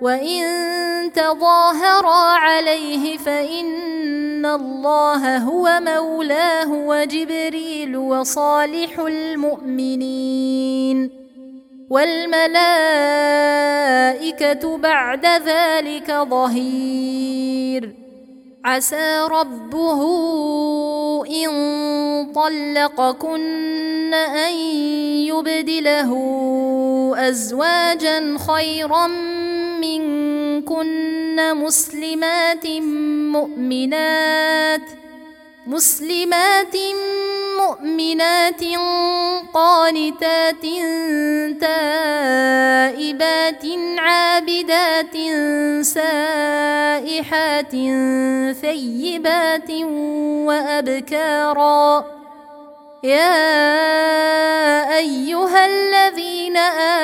وإن تظاهرا عليه فإن الله هو مولاه وجبريل وصالح المؤمنين والملائكة بعد ذلك ظهير عسى ربه إن طلقكن أن يبدله أزواجا خيرا منكن مسلمات مؤمنات مسلمات مؤمنات قانتات تائبات عابدات سائحات ثيبات وأبكارا يا أيها الذين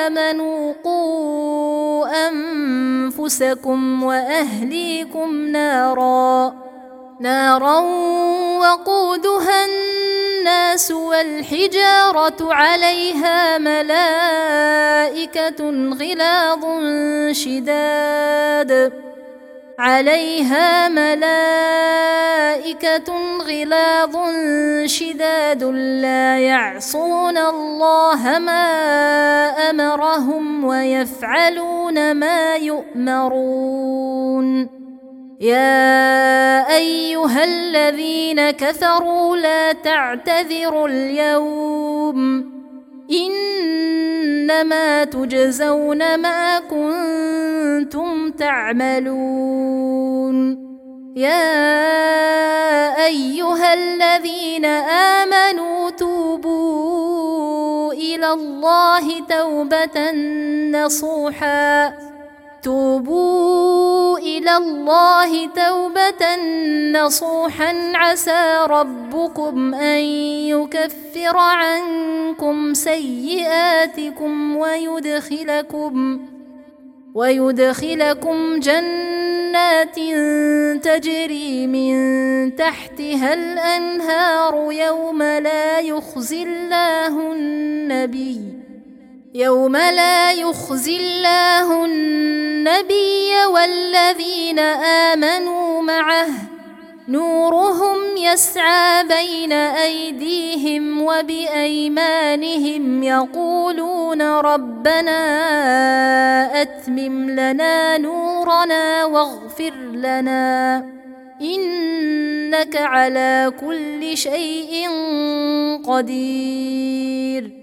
آمنوا قوا أنفسكم وأهليكم نارا نارا وقودها الناس والحجارة عليها ملائكة غلاظ شداد. عليها ملائكة غلاظ شداد لا يعصون الله ما أمرهم ويفعلون ما يؤمرون. يا أيها الذين كفروا لا تعتذروا اليوم. إنما تجزون ما كنتم تعملون. يا أيها الذين آمنوا توبوا إلى الله توبة نصوحا. توبوا إلى الله توبه نصوحا عسى ربكم ان يكفر عنكم سيئاتكم ويدخلكم ويدخلكم جنات تجري من تحتها الانهار يوم لا يخزي الله النبي يوم لا يخزي الله النبي والذين آمنوا معه. نورهم يسعى بين أيديهم وبأيمانهم يقولون ربنا أتمم لنا نورنا واغفر لنا. إنك على كل شيء قدير.